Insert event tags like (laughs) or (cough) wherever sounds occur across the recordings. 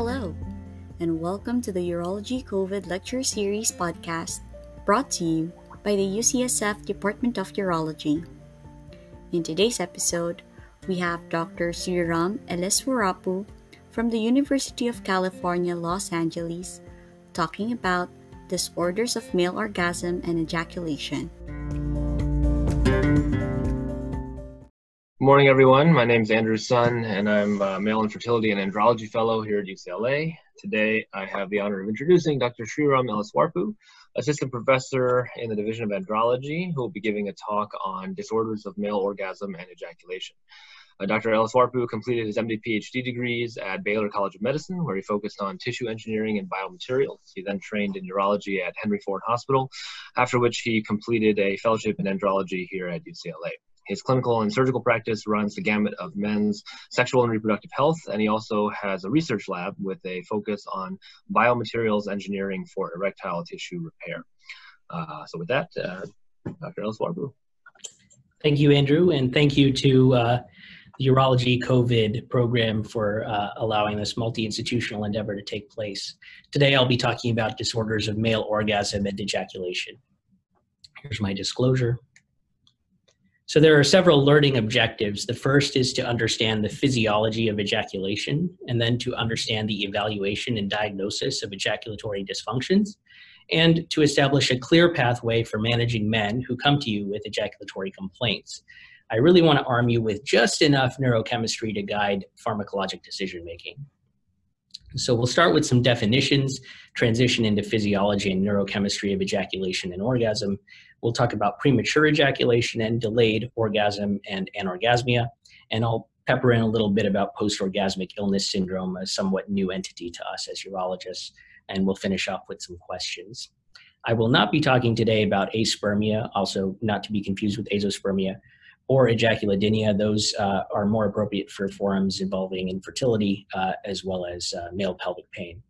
Hello, and welcome to the Urology COVID Lecture Series podcast brought to you by the UCSF Department of Urology. In today's episode, we have Dr. Sriram Eleswarapu from the University of California, Los Angeles, talking about disorders of male orgasm and ejaculation. Morning, everyone. My name is Andrew Sun, and I'm a male infertility and andrology fellow here at UCLA. Today, I have the honor of introducing Dr. Sriram Eleswarapu, assistant professor in the Division of Andrology, who will be giving a talk on disorders of male orgasm and ejaculation. Uh, Dr. Eleswarapu completed his MD PhD degrees at Baylor College of Medicine, where he focused on tissue engineering and biomaterials. He then trained in urology at Henry Ford Hospital, after which he completed a fellowship in andrology here at UCLA. His clinical and surgical practice runs the gamut of men's sexual and reproductive health, and he also has a research lab with a focus on biomaterials engineering for erectile tissue repair. Uh, so with that, uh, Dr. Eleswarapu. Thank you, Andrew, and thank you to uh, the Urology COVID program for uh, allowing this multi-institutional endeavor to take place. Today, I'll be talking about disorders of male orgasm and ejaculation. Here's my disclosure. So there are several learning objectives. The first is to understand the physiology of ejaculation, and then to understand the evaluation and diagnosis of ejaculatory dysfunctions, and to establish a clear pathway for managing men who come to you with ejaculatory complaints. I really want to arm you with just enough neurochemistry to guide pharmacologic decision making. So we'll start with some definitions, transition into physiology and neurochemistry of ejaculation and orgasm. We'll talk about premature ejaculation and delayed orgasm and anorgasmia, and I'll pepper in a little bit about post-orgasmic illness syndrome, a somewhat new entity to us as urologists, and we'll finish off with some questions. I will not be talking today about aspermia, also not to be confused with azospermia, or ejaculodynia. Those uh, are more appropriate for forums involving infertility uh, as well as uh, male pelvic pain.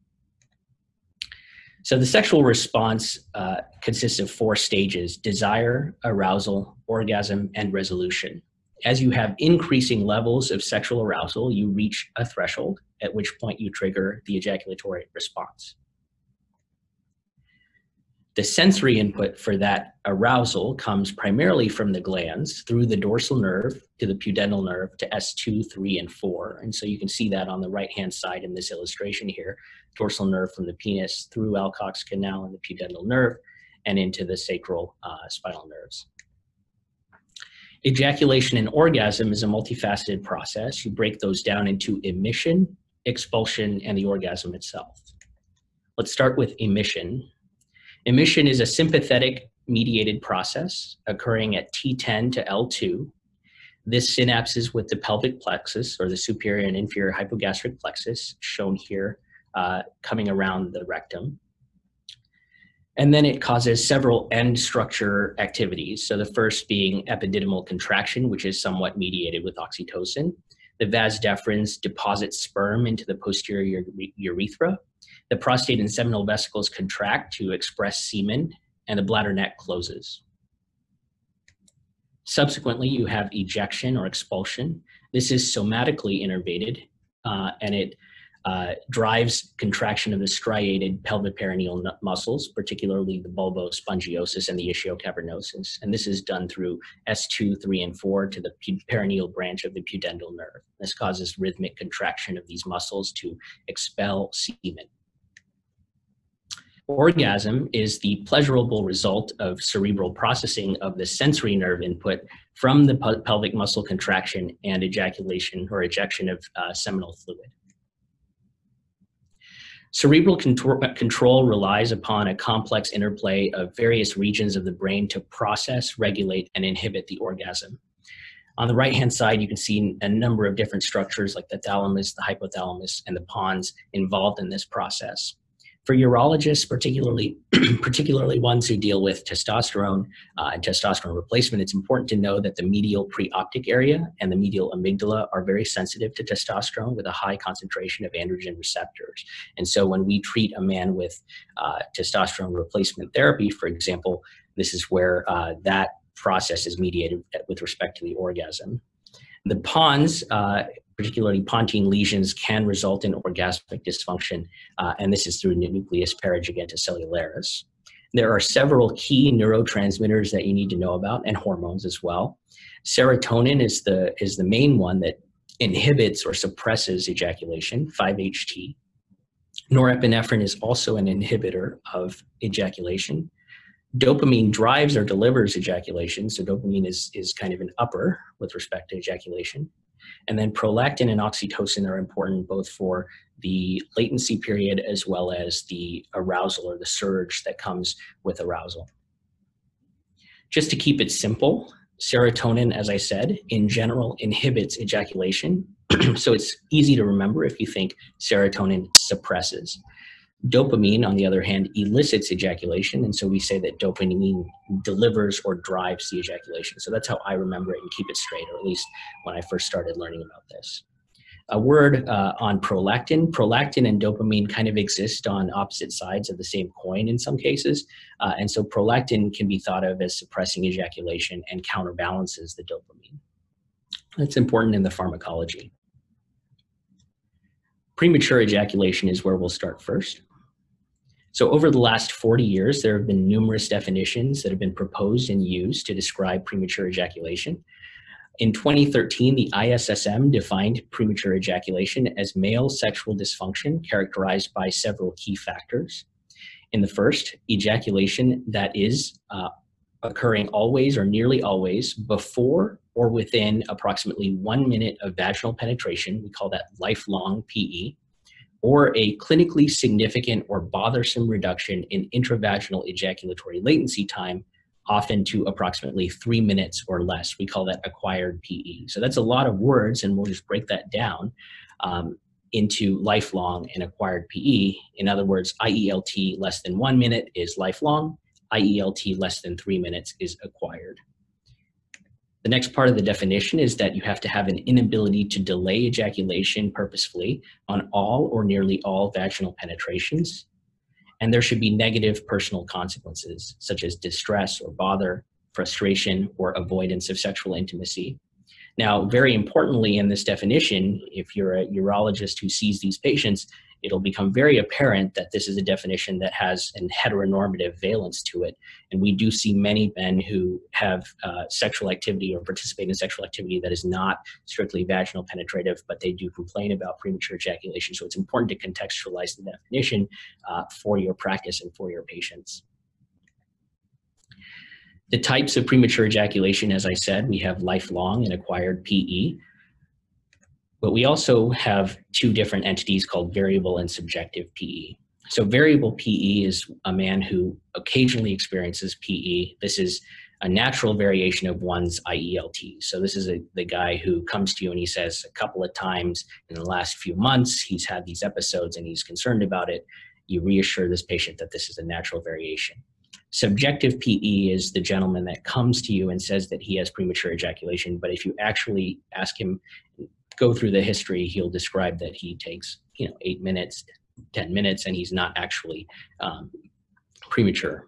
So the sexual response uh, consists of four stages desire, arousal, orgasm, and resolution. As you have increasing levels of sexual arousal, you reach a threshold, at which point you trigger the ejaculatory response. The sensory input for that arousal comes primarily from the glands through the dorsal nerve to the pudendal nerve to S2, 3, and 4. And so you can see that on the right hand side in this illustration here dorsal nerve from the penis through Alcock's canal and the pudendal nerve and into the sacral uh, spinal nerves. Ejaculation and orgasm is a multifaceted process. You break those down into emission, expulsion, and the orgasm itself. Let's start with emission. Emission is a sympathetic mediated process occurring at T10 to L2. This synapses with the pelvic plexus or the superior and inferior hypogastric plexus, shown here, uh, coming around the rectum. And then it causes several end structure activities. So the first being epididymal contraction, which is somewhat mediated with oxytocin. The vas deferens deposits sperm into the posterior urethra. The prostate and seminal vesicles contract to express semen, and the bladder neck closes. Subsequently, you have ejection or expulsion. This is somatically innervated, uh, and it uh, drives contraction of the striated pelvic perineal muscles, particularly the bulbospongiosus and the ischiocavernosus. And this is done through S2, 3, and 4 to the perineal branch of the pudendal nerve. This causes rhythmic contraction of these muscles to expel semen. Orgasm is the pleasurable result of cerebral processing of the sensory nerve input from the pelvic muscle contraction and ejaculation or ejection of uh, seminal fluid. Cerebral control relies upon a complex interplay of various regions of the brain to process, regulate, and inhibit the orgasm. On the right hand side, you can see a number of different structures like the thalamus, the hypothalamus, and the pons involved in this process for urologists, particularly (clears throat) particularly ones who deal with testosterone uh, and testosterone replacement, it's important to know that the medial preoptic area and the medial amygdala are very sensitive to testosterone with a high concentration of androgen receptors. And so, when we treat a man with uh, testosterone replacement therapy, for example, this is where uh, that process is mediated with respect to the orgasm. The pons uh, particularly pontine lesions, can result in orgasmic dysfunction, uh, and this is through nucleus paragigantocellularis. There are several key neurotransmitters that you need to know about, and hormones as well. Serotonin is the is the main one that inhibits or suppresses ejaculation, 5-HT. Norepinephrine is also an inhibitor of ejaculation. Dopamine drives or delivers ejaculation, so dopamine is, is kind of an upper with respect to ejaculation. And then prolactin and oxytocin are important both for the latency period as well as the arousal or the surge that comes with arousal. Just to keep it simple, serotonin, as I said, in general inhibits ejaculation. (clears throat) so it's easy to remember if you think serotonin suppresses. Dopamine, on the other hand, elicits ejaculation, and so we say that dopamine delivers or drives the ejaculation. So that's how I remember it and keep it straight, or at least when I first started learning about this. A word uh, on prolactin. Prolactin and dopamine kind of exist on opposite sides of the same coin in some cases, uh, and so prolactin can be thought of as suppressing ejaculation and counterbalances the dopamine. That's important in the pharmacology. Premature ejaculation is where we'll start first. So, over the last 40 years, there have been numerous definitions that have been proposed and used to describe premature ejaculation. In 2013, the ISSM defined premature ejaculation as male sexual dysfunction characterized by several key factors. In the first, ejaculation that is uh, occurring always or nearly always before or within approximately one minute of vaginal penetration, we call that lifelong PE, or a clinically significant or bothersome reduction in intravaginal ejaculatory latency time, often to approximately three minutes or less. We call that acquired PE. So that's a lot of words, and we'll just break that down um, into lifelong and acquired PE. In other words, IELT less than one minute is lifelong, IELT less than three minutes is acquired. The next part of the definition is that you have to have an inability to delay ejaculation purposefully on all or nearly all vaginal penetrations. And there should be negative personal consequences, such as distress or bother, frustration, or avoidance of sexual intimacy. Now, very importantly in this definition, if you're a urologist who sees these patients, it'll become very apparent that this is a definition that has an heteronormative valence to it. And we do see many men who have uh, sexual activity or participate in sexual activity that is not strictly vaginal penetrative, but they do complain about premature ejaculation. So it's important to contextualize the definition uh, for your practice and for your patients. The types of premature ejaculation, as I said, we have lifelong and acquired PE. But we also have two different entities called variable and subjective PE. So variable PE is a man who occasionally experiences PE. This is a natural variation of one's IELT. So this is a, the guy who comes to you and he says a couple of times in the last few months he's had these episodes and he's concerned about it. You reassure this patient that this is a natural variation. Subjective PE is the gentleman that comes to you and says that he has premature ejaculation, but if you actually ask him go through the history, he'll describe that he takes you know eight minutes, ten minutes, and he's not actually um, premature.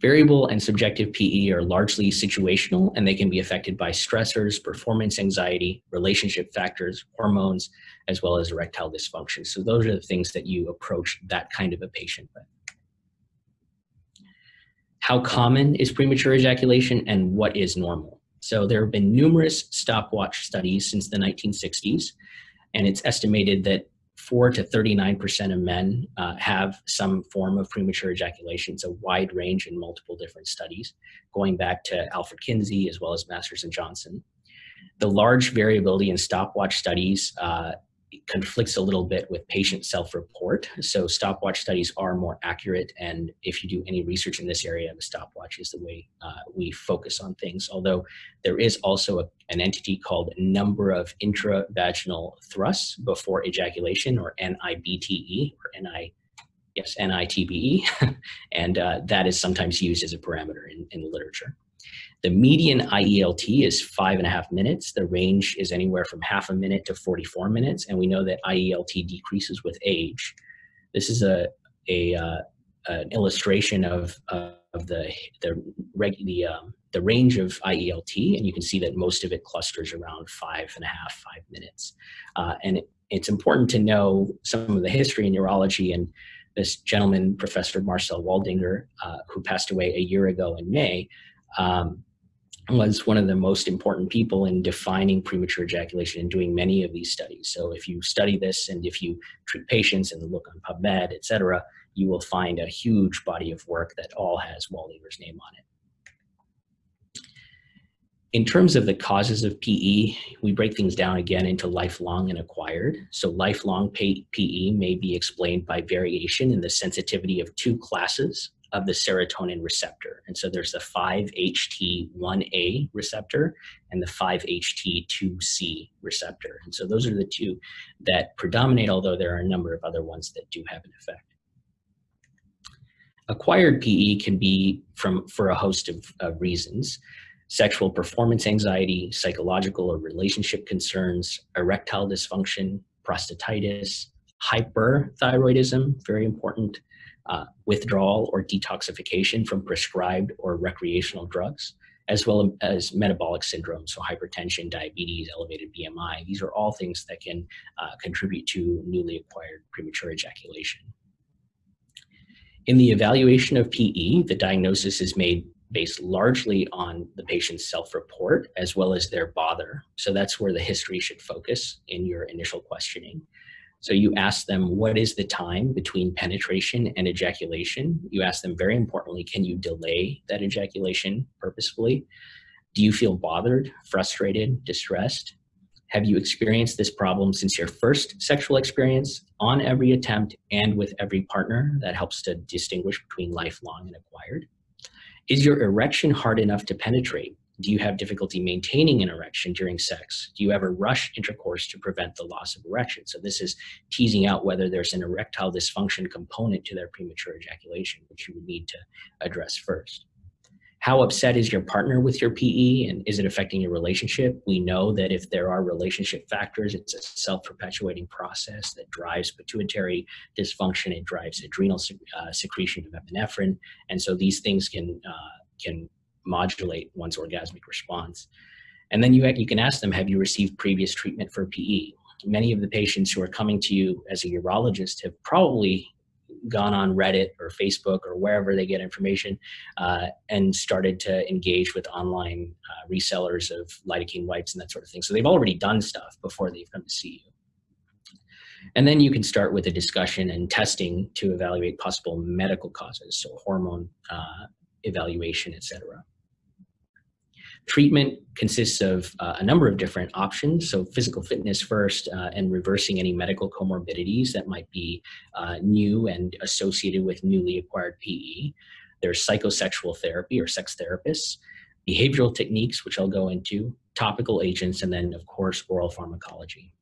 Variable and subjective PE are largely situational and they can be affected by stressors, performance anxiety, relationship factors, hormones, as well as erectile dysfunction. So those are the things that you approach that kind of a patient with. How common is premature ejaculation and what is normal? So there have been numerous stopwatch studies since the 1960s, and it's estimated that 4 to 39% of men uh, have some form of premature ejaculation. It's a wide range in multiple different studies, going back to Alfred Kinsey as well as Masters and Johnson. The large variability in stopwatch studies uh, conflicts a little bit with patient self-report. So stopwatch studies are more accurate, and if you do any research in this area, the stopwatch is the way uh, we focus on things. Although there is also a, an entity called number of intravaginal thrusts before ejaculation, or NIBTE, or NI. Yes, NITBE, (laughs) and uh, that is sometimes used as a parameter in, in the literature. The median IELT is five and a half minutes. The range is anywhere from half a minute to 44 minutes, and we know that IELT decreases with age. This is a, a uh, an illustration of, uh, of the the, reg, the um, the range of IELT, and you can see that most of it clusters around five and a half, five minutes. Uh, and it, it's important to know some of the history in neurology and this gentleman, Professor Marcel Waldinger, uh, who passed away a year ago in May, um, Mm-hmm. was one of the most important people in defining premature ejaculation and doing many of these studies. So if you study this and if you treat patients and look on PubMed, et cetera, you will find a huge body of work that all has Waldinger's name on it. In terms of the causes of PE, we break things down again into lifelong and acquired. So lifelong PE may be explained by variation in the sensitivity of two classes of the serotonin receptor. And so there's the 5-HT1A receptor and the 5-HT2C receptor. And so those are the two that predominate, although there are a number of other ones that do have an effect. Acquired PE can be from for a host of, reasons sexual performance anxiety, psychological or relationship concerns, erectile dysfunction, prostatitis, hyperthyroidism, very important, uh, withdrawal or detoxification from prescribed or recreational drugs, as well as metabolic syndrome, so hypertension, diabetes, elevated BMI. These are all things that can uh, contribute to newly acquired premature ejaculation. In the evaluation of PE, the diagnosis is made based largely on the patient's self-report as well as their bother. So that's where the history should focus in your initial questioning. So you ask them, what is the time between penetration and ejaculation? You ask them very importantly, can you delay that ejaculation purposefully? Do you feel bothered, frustrated, distressed? Have you experienced this problem since your first sexual experience on every attempt and with every partner? That helps to distinguish between lifelong and acquired. Is your erection hard enough to penetrate? Do you have difficulty maintaining an erection during sex? Do you ever rush intercourse to prevent the loss of erection? So this is teasing out whether there's an erectile dysfunction component to their premature ejaculation, which you would need to address first. How upset is your partner with your PE and is it affecting your relationship? We know that if there are relationship factors, it's a self-perpetuating process that drives pituitary dysfunction, it drives adrenal uh, secretion of epinephrine, and so these things can uh, can modulate one's orgasmic response. And then you you can ask them, have you received previous treatment for PE? Many of the patients who are coming to you as a urologist have probably gone on Reddit or Facebook or wherever they get information uh, and started to engage with online uh, resellers of lidocaine wipes and that sort of thing. So they've already done stuff before they've come to see you. And then you can start with a discussion and testing to evaluate possible medical causes, so hormone uh, evaluation, et cetera. Treatment consists of uh, a number of different options. So physical fitness first uh, and reversing any medical comorbidities that might be uh, new and associated with newly acquired PE. There's psychosexual therapy or sex therapists, behavioral techniques, which I'll go into, topical agents, and then of course, oral pharmacology.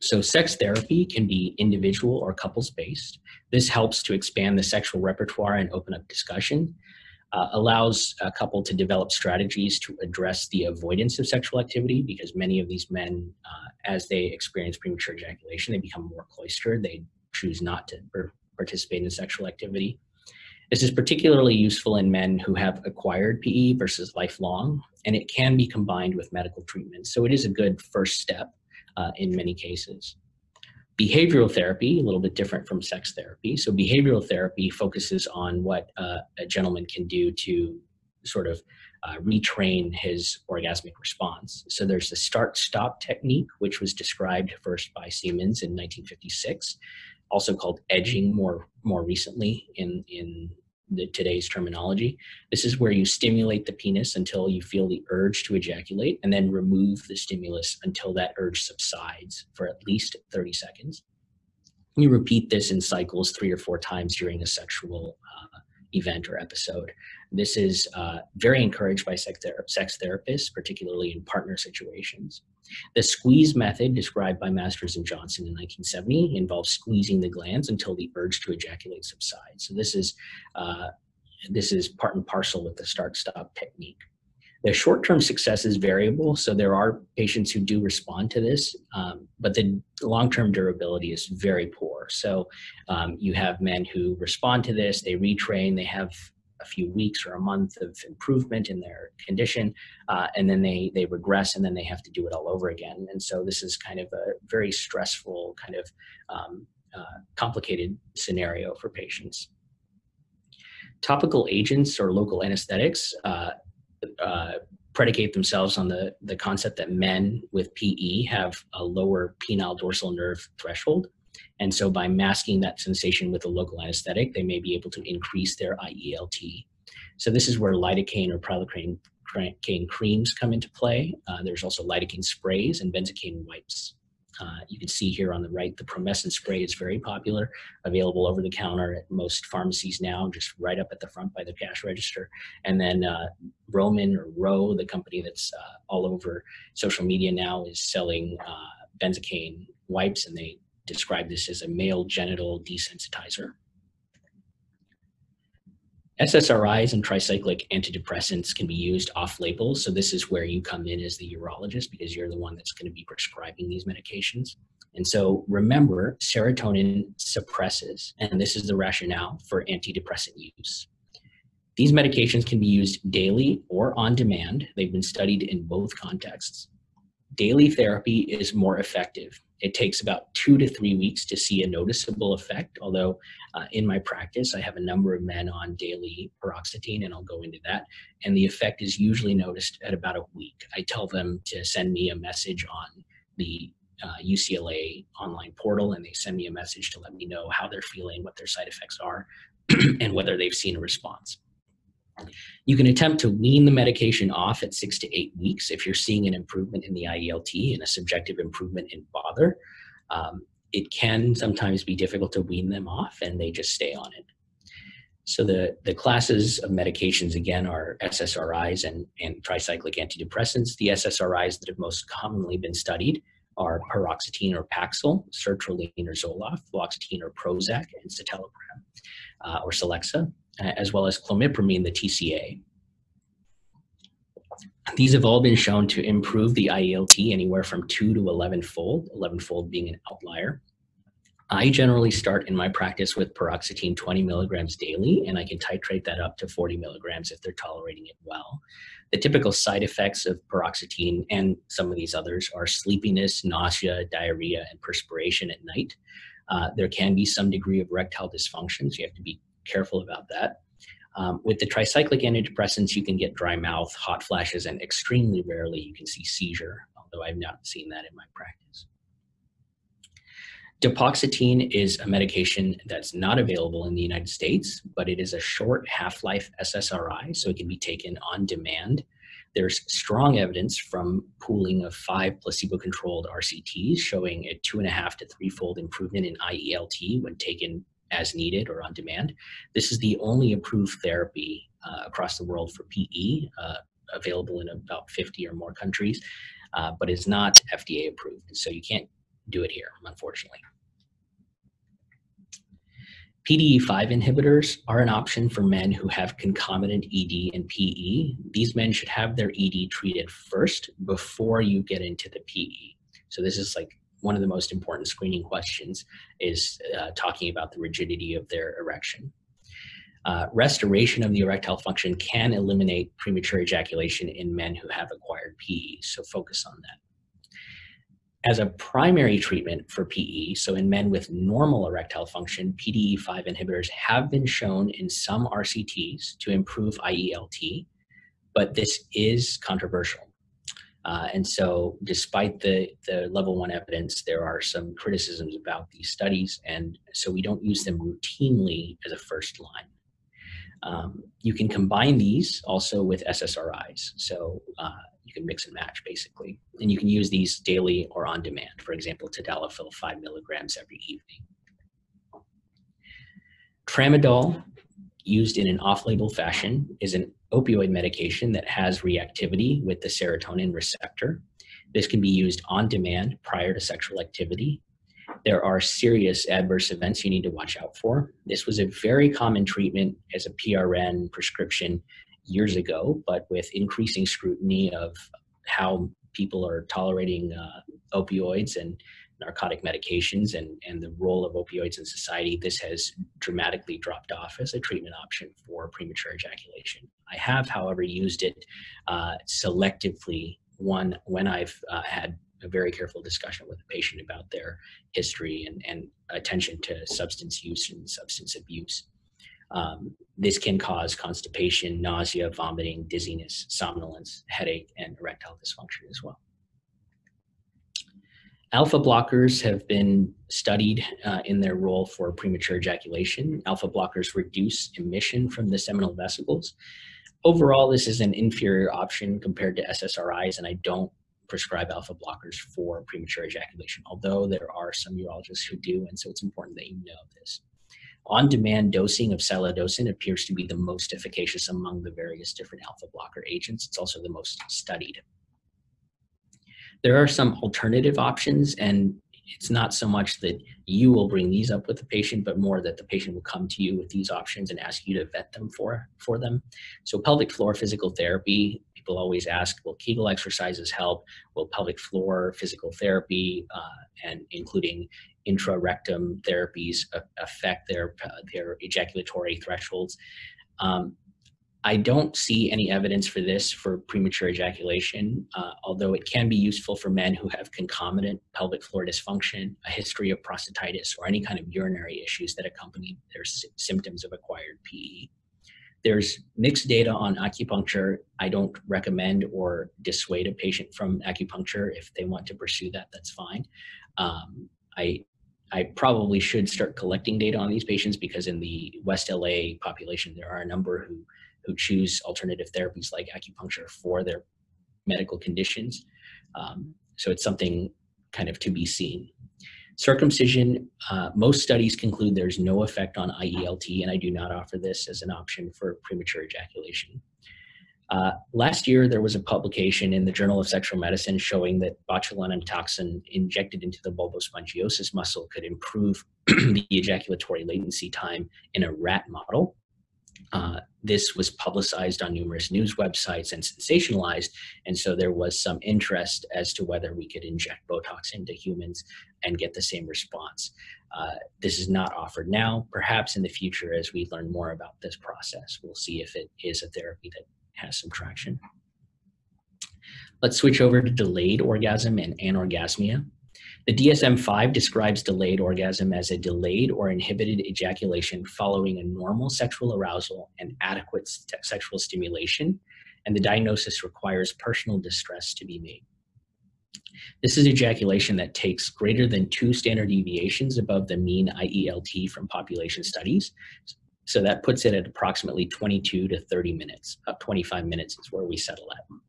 So sex therapy can be individual or couples based. This helps to expand the sexual repertoire and open up discussion uh, allows a couple to develop strategies to address the avoidance of sexual activity because many of these men, uh, as they experience premature ejaculation, they become more cloistered. They choose not to participate in sexual activity. This is particularly useful in men who have acquired PE versus lifelong, and it can be combined with medical treatment. So it is a good first step uh, in many cases. Behavioral therapy, a little bit different from sex therapy. So behavioral therapy focuses on what uh, a gentleman can do to sort of uh, retrain his orgasmic response. So there's the start-stop technique, which was described first by Semans in 1956, also called edging more more recently in in the, today's terminology. This is where you stimulate the penis until you feel the urge to ejaculate and then remove the stimulus until that urge subsides for at least 30 seconds. You repeat this in cycles three or four times during a sexual uh, event or episode. This is uh, very encouraged by sex, ther sex therapists, particularly in partner situations. The squeeze method, described by Masters and Johnson in 1970, involves squeezing the glands until the urge to ejaculate subsides. So this is uh, this is part and parcel with the start-stop technique. The short-term success is variable, so there are patients who do respond to this, um, but the long-term durability is very poor. So um, you have men who respond to this, they retrain, they have a few weeks or a month of improvement in their condition, uh, and then they they regress, and then they have to do it all over again. And so this is kind of a very stressful, kind of um, uh, complicated scenario for patients. Topical agents or local anesthetics uh, uh, predicate themselves on the, the concept that men with PE have a lower penile dorsal nerve threshold. And so by masking that sensation with a local anesthetic, they may be able to increase their IELT. So this is where lidocaine or prilocaine creams come into play. Uh, there's also lidocaine sprays and benzocaine wipes. Uh, you can see here on the right, the Promescent spray is very popular, available over the counter at most pharmacies now, just right up at the front by the cash register. And then uh, Roman or Ro, the company that's uh, all over social media now, is selling uh, benzocaine wipes, and they describe this as a male genital desensitizer. SSRIs and tricyclic antidepressants can be used off label. So, this is where you come in as the urologist because you're the one that's going to be prescribing these medications. And so, remember, serotonin suppresses, and this is the rationale for antidepressant use. These medications can be used daily or on demand. They've been studied in both contexts. Daily therapy is more effective it takes about two to three weeks to see a noticeable effect. Although, uh, in my practice, I have a number of men on daily paroxetine, and I'll go into that. And the effect is usually noticed at about a week. I tell them to send me a message on the uh, UCLA online portal, and they send me a message to let me know how they're feeling, what their side effects are, (clears throat) and whether they've seen a response. You can attempt to wean the medication off at six to eight weeks if you're seeing an improvement in the IELT and a subjective improvement in bother. Um, it can sometimes be difficult to wean them off and they just stay on it. So the, the classes of medications again are SSRIs and, and tricyclic antidepressants. The SSRIs that have most commonly been studied are paroxetine or Paxil, sertraline or Zoloft, fluoxetine or Prozac, and citalopram uh, or Celexa as well as clomipramine, the TCA. These have all been shown to improve the IELT anywhere from 2 to 11 fold, 11 fold being an outlier. I generally start in my practice with paroxetine 20 milligrams daily, and I can titrate that up to 40 milligrams if they're tolerating it well. The typical side effects of paroxetine and some of these others are sleepiness, nausea, diarrhea, and perspiration at night. Uh, there can be some degree of erectile dysfunction, so you have to be careful about that. Um, with the tricyclic antidepressants, you can get dry mouth, hot flashes, and extremely rarely you can see seizure, although I've not seen that in my practice. Dapoxetine is a medication that's not available in the United States, but it is a short half-life SSRI, so it can be taken on demand. There's strong evidence from pooling of five placebo-controlled RCTs showing a two and a half to three-fold improvement in IELT when taken as needed or on demand. This is the only approved therapy uh, across the world for PE, uh, available in about 50 or more countries, uh, but is not FDA approved. So you can't do it here, unfortunately. PDE5 inhibitors are an option for men who have concomitant ED and PE. These men should have their ED treated first before you get into the PE. So this is like one of the most important screening questions is uh, talking about the rigidity of their erection. Uh, restoration of the erectile function can eliminate premature ejaculation in men who have acquired PE, so focus on that. As a primary treatment for PE, so in men with normal erectile function, PDE5 inhibitors have been shown in some RCTs to improve IELT, but this is controversial. Uh, and so, despite the, the level one evidence, there are some criticisms about these studies, and so we don't use them routinely as a first line. Um, you can combine these also with SSRIs, so uh, you can mix and match basically, and you can use these daily or on demand. For example, tadalafil five milligrams every evening. Tramadol, used in an off-label fashion, is an opioid medication that has reactivity with the serotonin receptor. This can be used on demand prior to sexual activity. There are serious adverse events you need to watch out for. This was a very common treatment as a PRN prescription years ago, but with increasing scrutiny of how people are tolerating uh, opioids and narcotic medications and, and the role of opioids in society, this has dramatically dropped off as a treatment option for premature ejaculation. I have, however, used it uh, selectively one when I've uh, had a very careful discussion with the patient about their history and, and attention to substance use and substance abuse. Um, this can cause constipation, nausea, vomiting, dizziness, somnolence, headache, and erectile dysfunction as well. Alpha blockers have been studied uh, in their role for premature ejaculation. Alpha blockers reduce emission from the seminal vesicles. Overall, this is an inferior option compared to SSRIs, and I don't prescribe alpha blockers for premature ejaculation, although there are some urologists who do, and so it's important that you know this. On-demand dosing of silodosin appears to be the most efficacious among the various different alpha blocker agents. It's also the most studied. There are some alternative options, and it's not so much that you will bring these up with the patient, but more that the patient will come to you with these options and ask you to vet them for, for them. So pelvic floor physical therapy, people always ask, will Kegel exercises help? Will pelvic floor physical therapy uh, and including intrarectum therapies affect their, their ejaculatory thresholds? Um, I don't see any evidence for this for premature ejaculation, uh, although it can be useful for men who have concomitant pelvic floor dysfunction, a history of prostatitis, or any kind of urinary issues that accompany their symptoms of acquired PE. There's mixed data on acupuncture. I don't recommend or dissuade a patient from acupuncture. If they want to pursue that, that's fine. Um, I I probably should start collecting data on these patients because in the West LA population, there are a number who who choose alternative therapies like acupuncture for their medical conditions. Um, so it's something kind of to be seen. Circumcision, uh, most studies conclude there's no effect on IELT, and I do not offer this as an option for premature ejaculation. Uh, last year, there was a publication in the Journal of Sexual Medicine showing that botulinum toxin injected into the bulbospongiosus muscle could improve (clears throat) the ejaculatory latency time in a rat model. Uh, this was publicized on numerous news websites and sensationalized, and so there was some interest as to whether we could inject Botox into humans and get the same response. Uh, this is not offered now. Perhaps in the future, as we learn more about this process, we'll see if it is a therapy that has some traction. Let's switch over to delayed orgasm and anorgasmia. The DSM-5 describes delayed orgasm as a delayed or inhibited ejaculation following a normal sexual arousal and adequate st- sexual stimulation, and the diagnosis requires personal distress to be made. This is ejaculation that takes greater than two standard deviations above the mean IELT from population studies. So that puts it at approximately 22 to 30 minutes. About 25 minutes is where we settle at.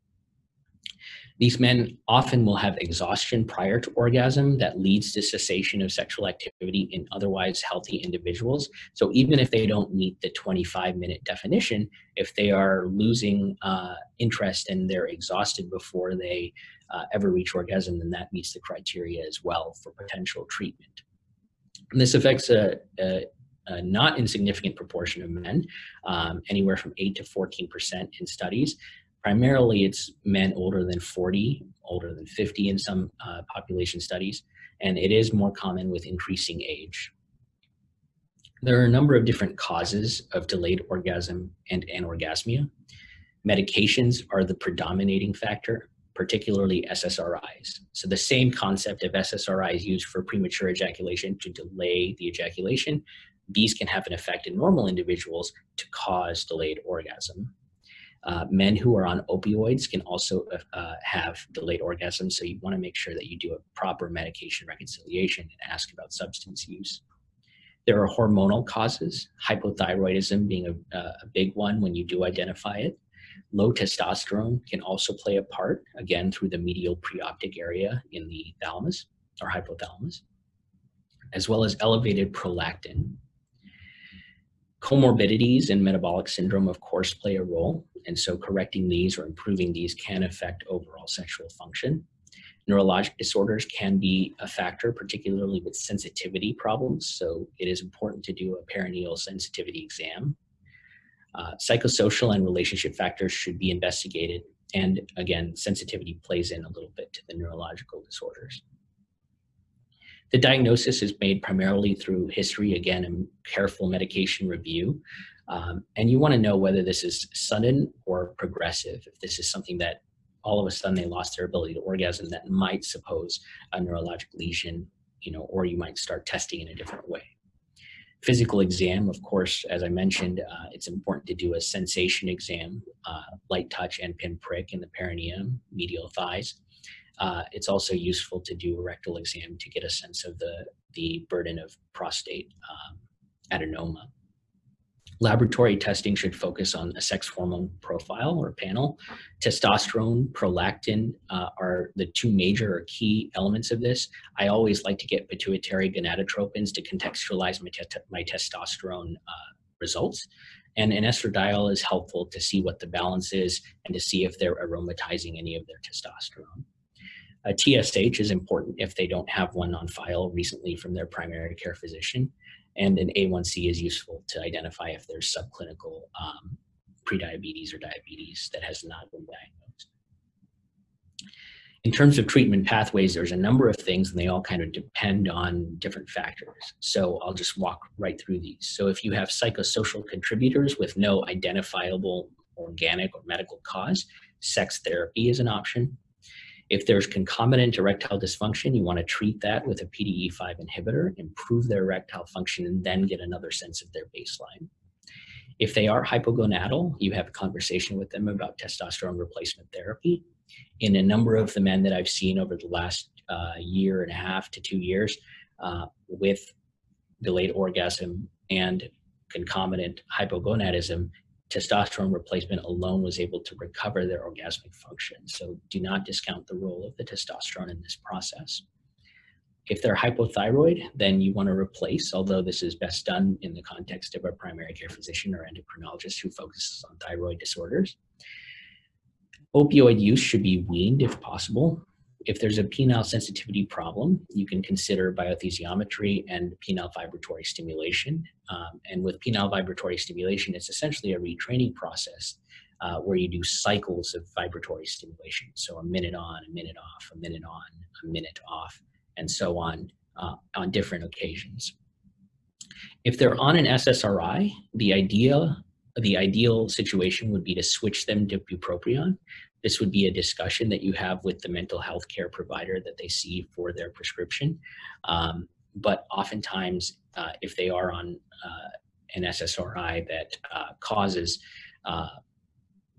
These men often will have exhaustion prior to orgasm that leads to cessation of sexual activity in otherwise healthy individuals. So even if they don't meet the 25 minute definition, if they are losing uh, interest and they're exhausted before they uh, ever reach orgasm, then that meets the criteria as well for potential treatment. And this affects a, a a not insignificant proportion of men, um, anywhere from 8 to 14% in studies primarily it's men older than 40, older than 50 in some uh, population studies, and it is more common with increasing age. There are a number of different causes of delayed orgasm and anorgasmia. Medications are the predominating factor, particularly SSRIs. So the same concept of SSRIs used for premature ejaculation to delay the ejaculation, these can have an effect in normal individuals to cause delayed orgasm. Uh, men who are on opioids can also uh, uh have delayed orgasm, so you want to make sure that you do a proper medication reconciliation and ask about substance use. There are hormonal causes, hypothyroidism being a, a big one when you do identify it. Low testosterone can also play a part, again, through the medial preoptic area in the thalamus or hypothalamus, as well as elevated prolactin, Comorbidities and metabolic syndrome, of course, play a role. And so correcting these or improving these can affect overall sexual function. Neurologic disorders can be a factor, particularly with sensitivity problems. So it is important to do a perineal sensitivity exam. Uh, psychosocial and relationship factors should be investigated. And again, sensitivity plays in a little bit to the neurological disorders. The diagnosis is made primarily through history, again, and careful medication review. Um, and you want to know whether this is sudden or progressive. If this is something that all of a sudden they lost their ability to orgasm, that might suppose a neurologic lesion, you know, or you might start testing in a different way. Physical exam, of course, as I mentioned, uh, it's important to do a sensation exam, uh, light touch and pinprick in the perineum, medial thighs. Uh, it's also useful to do a rectal exam to get a sense of the, the burden of prostate um, adenoma. Laboratory testing should focus on a sex hormone profile or panel. Testosterone, prolactin uh, are the two major or key elements of this. I always like to get pituitary gonadotropins to contextualize my, te my testosterone uh, results. And an estradiol is helpful to see what the balance is and to see if they're aromatizing any of their testosterone. A TSH is important if they don't have one on file recently from their primary care physician. And an A1C is useful to identify if there's subclinical um, prediabetes or diabetes that has not been diagnosed. In terms of treatment pathways, there's a number of things and they all kind of depend on different factors. So I'll just walk right through these. So if you have psychosocial contributors with no identifiable organic or medical cause, sex therapy is an option. If there's concomitant erectile dysfunction, you want to treat that with a PDE5 inhibitor, improve their erectile function, and then get another sense of their baseline. If they are hypogonadal, you have a conversation with them about testosterone replacement therapy. In a number of the men that I've seen over the last uh, year and a half to two years uh, with delayed orgasm and concomitant hypogonadism, testosterone replacement alone was able to recover their orgasmic function. So do not discount the role of the testosterone in this process. If they're hypothyroid, then you want to replace, although this is best done in the context of a primary care physician or endocrinologist who focuses on thyroid disorders. Opioid use should be weaned if possible if there's a penile sensitivity problem, you can consider biothesiometry and penile vibratory stimulation. Um, and with penile vibratory stimulation, it's essentially a retraining process uh, where you do cycles of vibratory stimulation. So a minute on, a minute off, a minute on, a minute off, and so on uh, on different occasions. If they're on an SSRI, the idea the ideal situation would be to switch them to bupropion this would be a discussion that you have with the mental health care provider that they see for their prescription. Um, but oftentimes, uh, if they are on uh, an SSRI that uh, causes uh,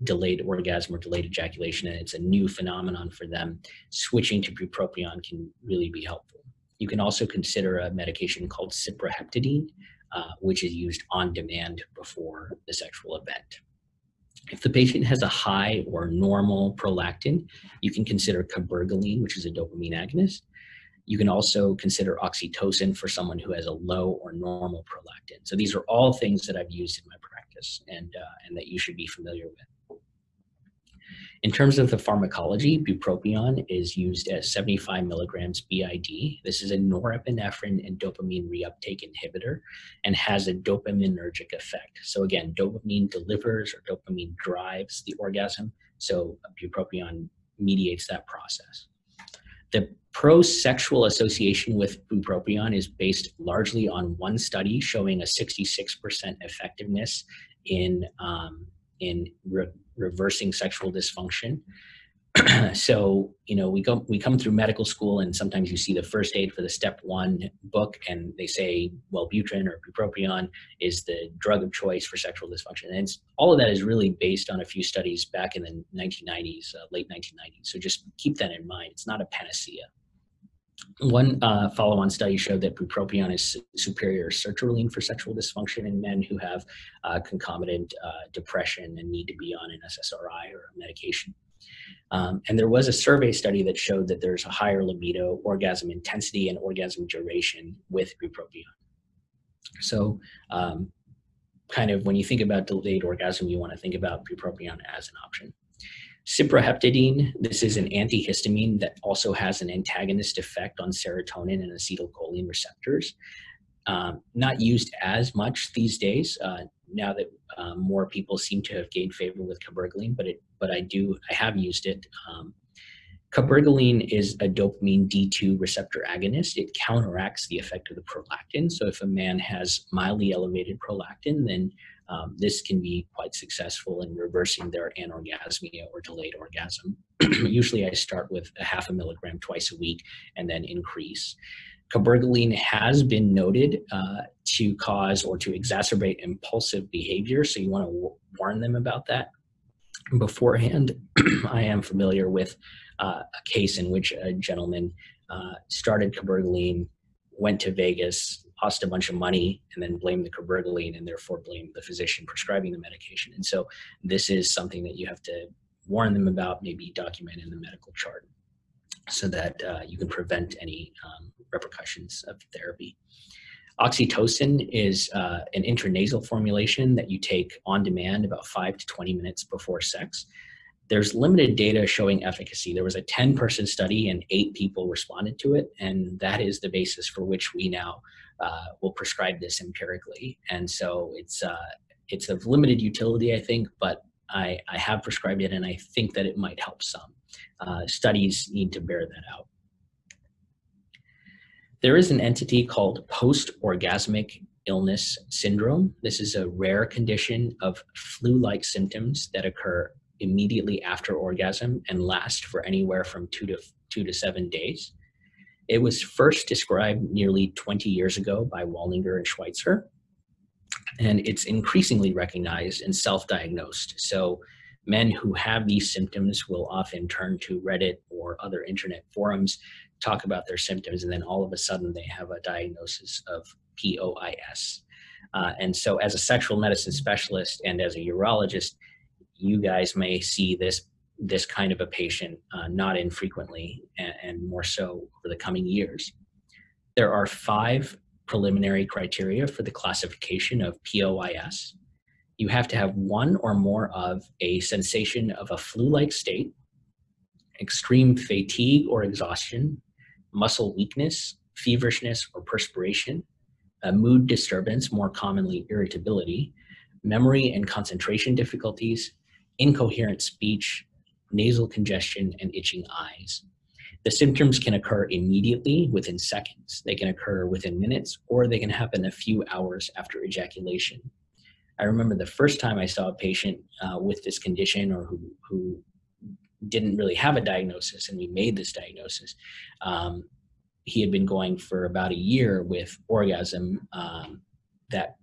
delayed orgasm or delayed ejaculation, and it's a new phenomenon for them, switching to bupropion can really be helpful. You can also consider a medication called cyproheptadine, uh, which is used on demand before the sexual event. If the patient has a high or normal prolactin, you can consider cabergoline, which is a dopamine agonist. You can also consider oxytocin for someone who has a low or normal prolactin. So these are all things that I've used in my practice and, uh, and that you should be familiar with. In terms of the pharmacology, bupropion is used as 75 milligrams BID. This is a norepinephrine and dopamine reuptake inhibitor and has a dopaminergic effect. So again, dopamine delivers or dopamine drives the orgasm. So bupropion mediates that process. The pro-sexual association with bupropion is based largely on one study showing a 66% effectiveness in um, in re- reversing sexual dysfunction. (clears throat) so you know we go we come through medical school and sometimes you see the first aid for the step one book and they say Wellbutrin or bupropion is the drug of choice for sexual dysfunction. And all of that is really based on a few studies back in the 1990s uh, late 1990s so just keep that in mind. It's not a panacea one uh, follow-on study showed that bupropion is superior to sertraline for sexual dysfunction in men who have uh, concomitant uh, depression and need to be on an SSRI or a medication. Um, and there was a survey study that showed that there's a higher libido, orgasm intensity, and orgasm duration with bupropion. So, um, kind of when you think about delayed orgasm, you want to think about bupropion as an option. Cyproheptadine, this is an antihistamine that also has an antagonist effect on serotonin and acetylcholine receptors. Um, not used as much these days uh, now that um, more people seem to have gained favor with cabergoline, but it, but I do, I have used it. Um, Cabergoline is a dopamine D2 receptor agonist. It counteracts the effect of the prolactin. So if a man has mildly elevated prolactin, then um, this can be quite successful in reversing their anorgasmia or delayed orgasm. (clears throat) Usually I start with a half a milligram twice a week and then increase. Cabergoline has been noted uh, to cause or to exacerbate impulsive behavior, so you want to warn them about that beforehand. (clears throat) I am familiar with uh, a case in which a gentleman uh, started cabergoline, went to Vegas, lost a bunch of money, and then blame the cabergoline and therefore blame the physician prescribing the medication. And so this is something that you have to warn them about, maybe document in the medical chart so that uh, you can prevent any um, repercussions of therapy. Oxytocin is uh, an intranasal formulation that you take on demand about 5 to 20 minutes before sex there's limited data showing efficacy. There was a 10 person study and eight people responded to it, and that is the basis for which we now uh, will prescribe this empirically. And so it's uh, it's of limited utility, I think, but I, I have prescribed it, and I think that it might help some. Uh, studies need to bear that out. There is an entity called post orgasmic illness syndrome. This is a rare condition of flu like symptoms that occur immediately after orgasm and last for anywhere from two to two to seven days. It was first described nearly 20 years ago by Waldinger and Schweitzer, and it's increasingly recognized and self-diagnosed. So men who have these symptoms will often turn to Reddit or other internet forums, talk about their symptoms, and then all of a sudden they have a diagnosis of POIS. Uh, and so, as a sexual medicine specialist and as a urologist, you guys may see this this kind of a patient uh, not infrequently and, and more so over the coming years. There are five preliminary criteria for the classification of POIS. You have to have one or more of a sensation of a flu-like state, extreme fatigue or exhaustion, muscle weakness, feverishness or perspiration, a mood disturbance, more commonly irritability, memory and concentration difficulties, incoherent speech, nasal congestion, and itching eyes. The symptoms can occur immediately within seconds. They can occur within minutes, or they can happen a few hours after ejaculation. I remember the first time I saw a patient uh, with this condition or who, who didn't really have a diagnosis, and we made this diagnosis. Um, he had been going for about a year with orgasm um, that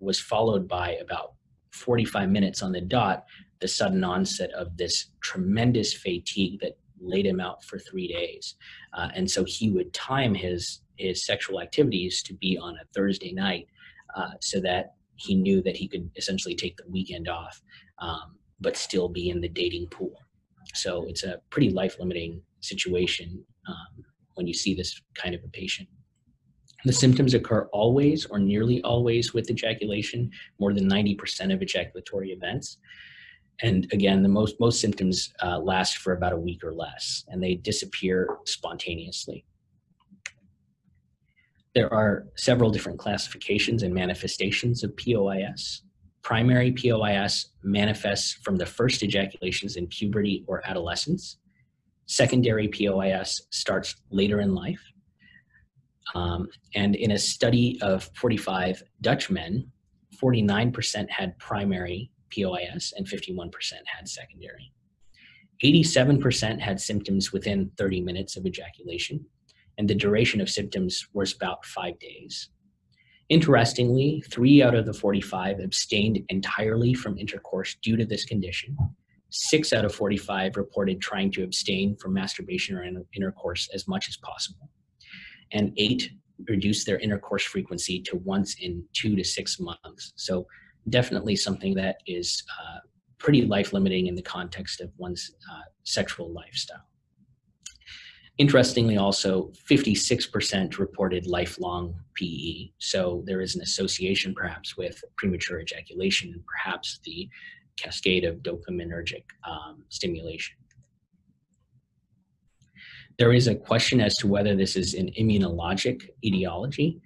was followed by about 45 minutes on the dot the sudden onset of this tremendous fatigue that laid him out for three days. Uh, and so he would time his his sexual activities to be on a Thursday night, uh, so that he knew that he could essentially take the weekend off, um, but still be in the dating pool. So it's a pretty life limiting situation um, when you see this kind of a patient. The symptoms occur always or nearly always with ejaculation, more than 90% of ejaculatory events and again the most most symptoms uh, last for about a week or less and they disappear spontaneously there are several different classifications and manifestations of POIS. Primary POIS manifests from the first ejaculations in puberty or adolescence. Secondary POIS starts later in life. Um, and in a study of 45 Dutch men, 49% had primary POIS and 51% had secondary. 87% had symptoms within 30 minutes of ejaculation, and the duration of symptoms was about five days. Interestingly, three out of the 45 abstained entirely from intercourse due to this condition. Six out of 45 reported trying to abstain from masturbation or intercourse as much as possible. And eight reduced their intercourse frequency to once in two to six months. So definitely something that is uh, pretty life limiting in the context of one's uh, sexual lifestyle. Interestingly, also, 56% reported lifelong PE. So there is an association perhaps with premature ejaculation and perhaps the cascade of dopaminergic um, stimulation. There is a question as to whether this is an immunologic etiology.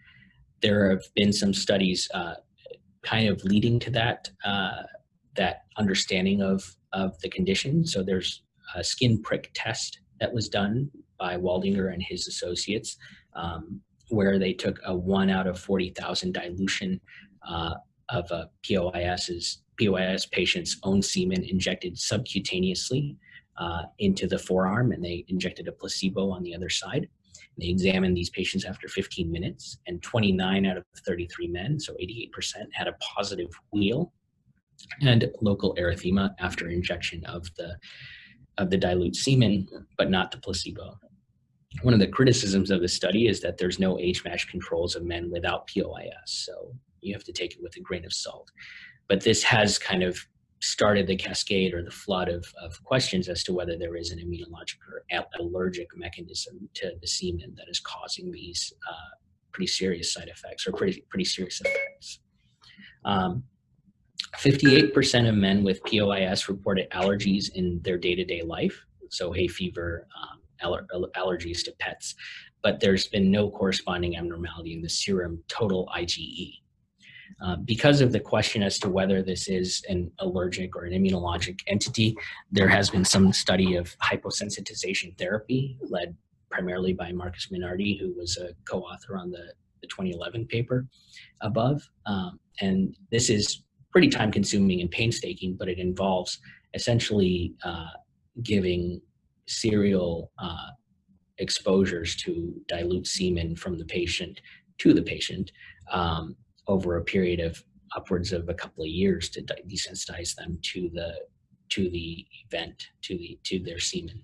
There have been some studies uh, kind of leading to that uh, that understanding of of the condition. So there's a skin prick test that was done by Waldinger and his associates, um, where they took a one out of 40,000 dilution uh, of a POIS's POIS patient's own semen injected subcutaneously uh, into the forearm, and they injected a placebo on the other side. They examined these patients after 15 minutes, and 29 out of 33 men, so 88%, had a positive wheal and local erythema after injection of the of the dilute semen, but not the placebo. One of the criticisms of the study is that there's no match controls of men without POIS, so you have to take it with a grain of salt. But this has kind of started the cascade or the flood of, of questions as to whether there is an immunologic or allergic mechanism to the semen that is causing these uh, pretty serious side effects or pretty, pretty serious effects. Um, 58% of men with POIS reported allergies in their day-to-day life, so hay fever, um, aller allergies to pets, but there's been no corresponding abnormality in the serum total IgE. Uh, because of the question as to whether this is an allergic or an immunologic entity, there has been some study of hyposensitization therapy led primarily by Marcus Meinardi, who was a co-author on the, the 2011 paper above. Um, and this is pretty time consuming and painstaking, but it involves essentially uh, giving serial uh, exposures to dilute semen from the patient to the patient um, over a period of upwards of a couple of years to desensitize them to the to the event to the to their semen.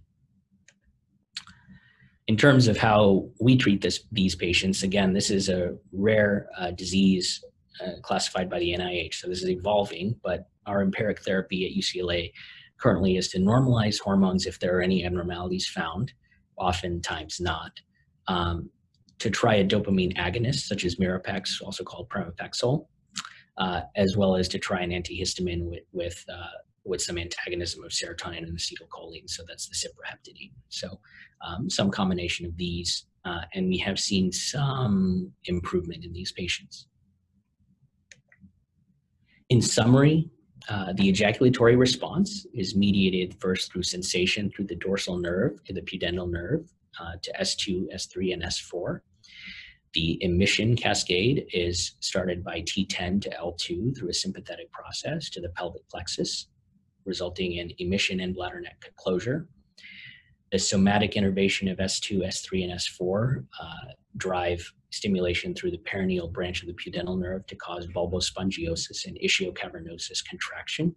In terms of how we treat this these patients again this is a rare uh, disease uh, classified by the nih so this is evolving but our empiric therapy at ucla currently is to normalize hormones if there are any abnormalities found oftentimes not. Um, to try a dopamine agonist such as Mirapex, also called pramipexole, uh, as well as to try an antihistamine with with, uh, with some antagonism of serotonin and acetylcholine. So that's the cyproheptadine. So um, some combination of these, uh, and we have seen some improvement in these patients. In summary, uh, the ejaculatory response is mediated first through sensation through the dorsal nerve to the pudendal nerve uh, to S2, S3, and S4. The emission cascade is started by T10 to L2 through a sympathetic process to the pelvic plexus, resulting in emission and bladder neck closure. The somatic innervation of S2, S3, and S4 uh, drive stimulation through the perineal branch of the pudendal nerve to cause bulbospongiosus and ischiocavernosus contraction.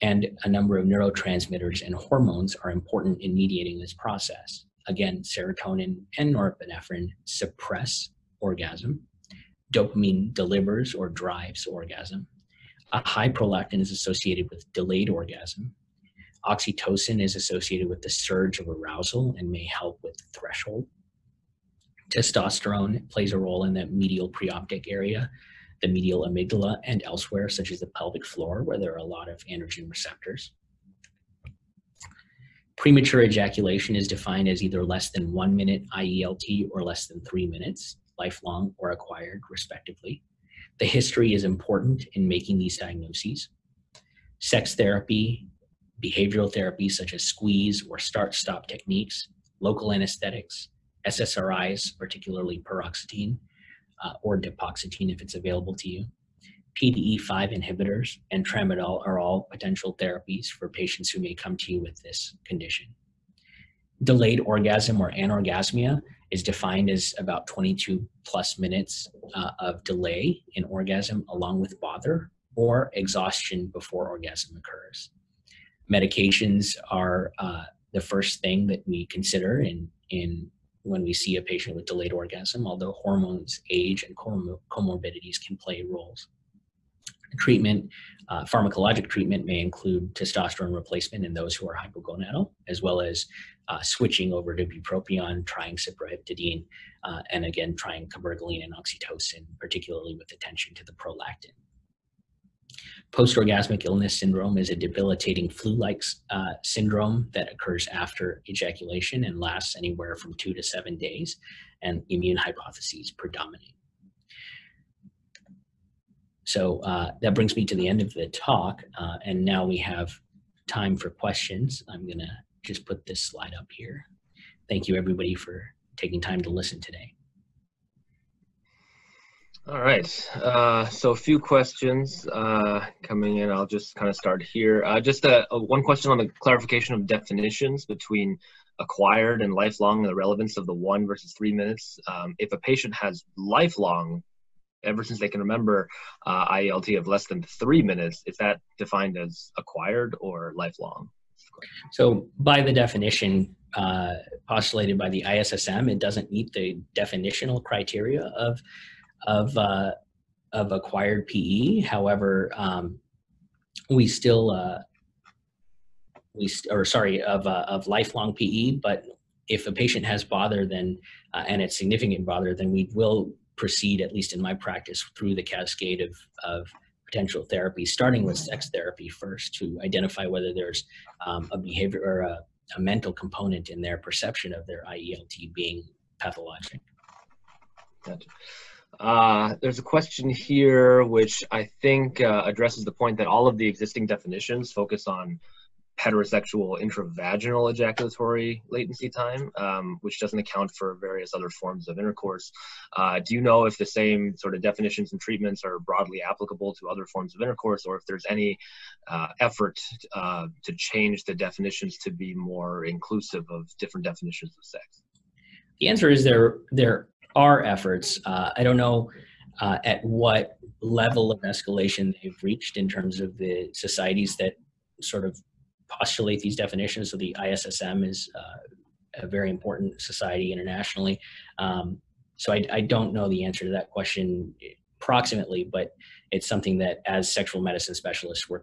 And a number of neurotransmitters and hormones are important in mediating this process again, serotonin and norepinephrine suppress orgasm. Dopamine delivers or drives orgasm. A high prolactin is associated with delayed orgasm. Oxytocin is associated with the surge of arousal and may help with threshold. Testosterone plays a role in the medial preoptic area, the medial amygdala, and elsewhere, such as the pelvic floor, where there are a lot of androgen receptors. Premature ejaculation is defined as either less than one minute IELT or less than three minutes, lifelong or acquired, respectively. The history is important in making these diagnoses. Sex therapy, behavioral therapy such as squeeze or start stop techniques, local anesthetics, SSRIs, particularly paroxetine uh, or dapoxetine if it's available to you, PDE5 inhibitors and tramadol are all potential therapies for patients who may come to you with this condition. Delayed orgasm or anorgasmia is defined as about 22 plus minutes uh, of delay in orgasm along with bother or exhaustion before orgasm occurs. Medications are uh, the first thing that we consider in, in when we see a patient with delayed orgasm, although hormones, age, and comorbidities can play roles. Treatment, uh, pharmacologic treatment may include testosterone replacement in those who are hypogonadal, as well as uh, switching over to bupropion, trying cyproheptadine, uh, and again, trying cabergoline and oxytocin, particularly with attention to the prolactin. Post-orgasmic illness syndrome is a debilitating flu-like uh, syndrome that occurs after ejaculation and lasts anywhere from two to seven days, and immune hypotheses predominate. So uh, that brings me to the end of the talk, uh, and now we have time for questions. I'm going to just put this slide up here. Thank you everybody for taking time to listen today. All right, uh, so a few questions uh, coming in. I'll just kind of start here. Uh, just a, a, one question on the clarification of definitions between acquired and lifelong and the relevance of the one versus three minutes. Um, if a patient has lifelong, ever since they can remember, uh, IELT of less than three minutes, is that defined as acquired or lifelong? So, by the definition uh, postulated by the ISSM, it doesn't meet the definitional criteria of of uh, of acquired PE. However, um, we still uh, we st- or sorry of uh, of lifelong PE. But if a patient has bother, then uh, and it's significant bother, then we will proceed, at least in my practice, through the cascade of of potential therapy, starting with sex therapy first to identify whether there's um, a behavior or a, a mental component in their perception of their IELT being pathologic. Gotcha. Uh, there's a question here which I think uh, addresses the point that all of the existing definitions focus on heterosexual intravaginal ejaculatory latency time, um, which doesn't account for various other forms of intercourse. Uh, do you know if the same sort of definitions and treatments are broadly applicable to other forms of intercourse, or if there's any uh, effort uh, to change the definitions to be more inclusive of different definitions of sex? The answer is there. There are efforts. Uh, I don't know uh, at what level of escalation they've reached in terms of the societies that sort of postulate these definitions. So the ISSM is uh, a very important society internationally. Um, so I, I, don't know the answer to that question approximately, but it's something that as sexual medicine specialists we're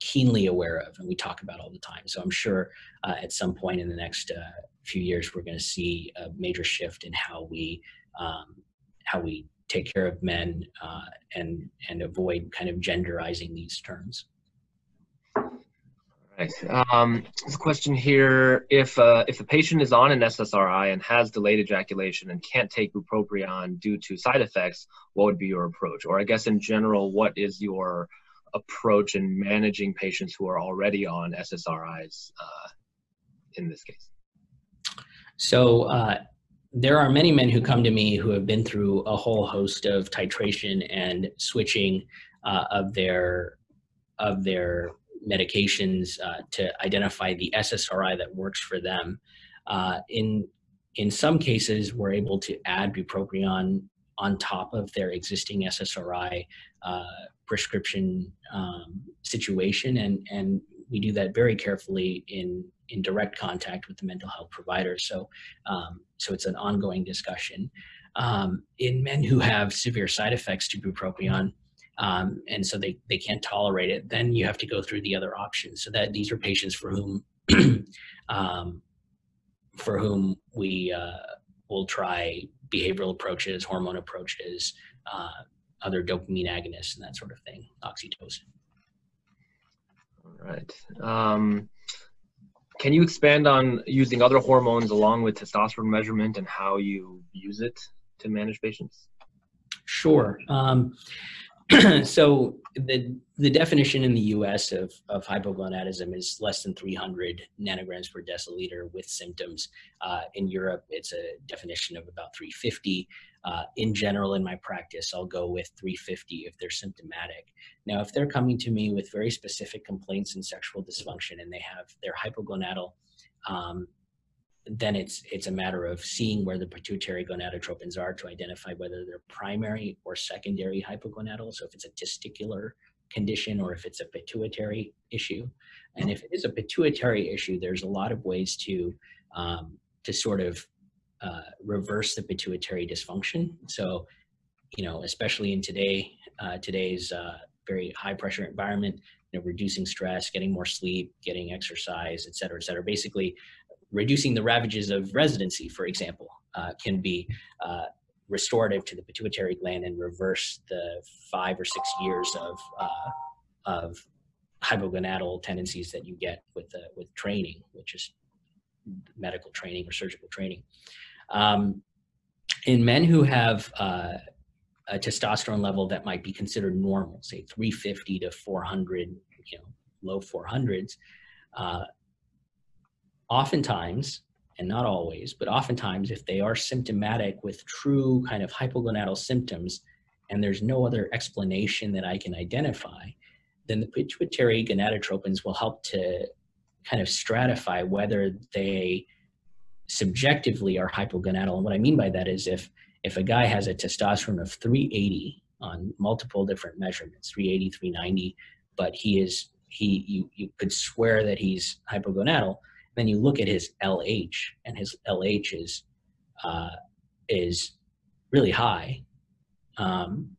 keenly aware of and we talk about all the time. So I'm sure uh, at some point in the next uh, few years we're going to see a major shift in how we um, how we take care of men uh, and and avoid kind of genderizing these terms. Right. Um, a question here: If uh, if a patient is on an SSRI and has delayed ejaculation and can't take bupropion due to side effects, what would be your approach? Or I guess in general, what is your approach in managing patients who are already on SSRIs uh, in this case? So uh, there are many men who come to me who have been through a whole host of titration and switching uh, of their of their medications uh, to identify the SSRI that works for them. Uh, in in some cases, we're able to add bupropion on top of their existing SSRI uh, prescription um, situation, and and we do that very carefully in in direct contact with the mental health provider. So um, so it's an ongoing discussion. Um, in men who have severe side effects to bupropion, um, and so they, they can't tolerate it, then you have to go through the other options. So that these are patients for whom (clears throat) um, for whom we uh, will try behavioral approaches, hormone approaches, uh, other dopamine agonists, and that sort of thing, oxytocin. All right. Um, can you expand on using other hormones along with testosterone measurement and how you use it to manage patients? Sure. Um, (clears throat) so the the definition in the U.S. of of hypogonadism is less than 300 nanograms per deciliter with symptoms. Uh, in Europe, it's a definition of about 350. Uh, in general, in my practice, I'll go with 350 if they're symptomatic. Now, if they're coming to me with very specific complaints and sexual dysfunction, and they have their hypogonadal um, then it's it's a matter of seeing where the pituitary gonadotropins are to identify whether they're primary or secondary hypogonadal. So if it's a testicular condition or if it's a pituitary issue, and if it is a pituitary issue, there's a lot of ways to um, to sort of uh, reverse the pituitary dysfunction. So you know, especially in today uh, today's uh, very high pressure environment, you know, reducing stress, getting more sleep, getting exercise, et cetera, et cetera. Basically, reducing the ravages of residency, for example, uh, can be uh, restorative to the pituitary gland and reverse the five or six years of uh, of hypogonadal tendencies that you get with uh, with training, which is medical training or surgical training. Um, in men who have uh, a testosterone level that might be considered normal, say 350 to 400, you know, low 400s, uh, oftentimes, and not always, but oftentimes, if they are symptomatic with true kind of hypogonadal symptoms, and there's no other explanation that I can identify, then the pituitary gonadotropins will help to kind of stratify whether they subjectively are hypogonadal. And what I mean by that is if if a guy has a testosterone of 380 on multiple different measurements, 380, 390, but he is he you you could swear that he's hypogonadal. Then you look at his LH, and his LH is uh, is really high. Um,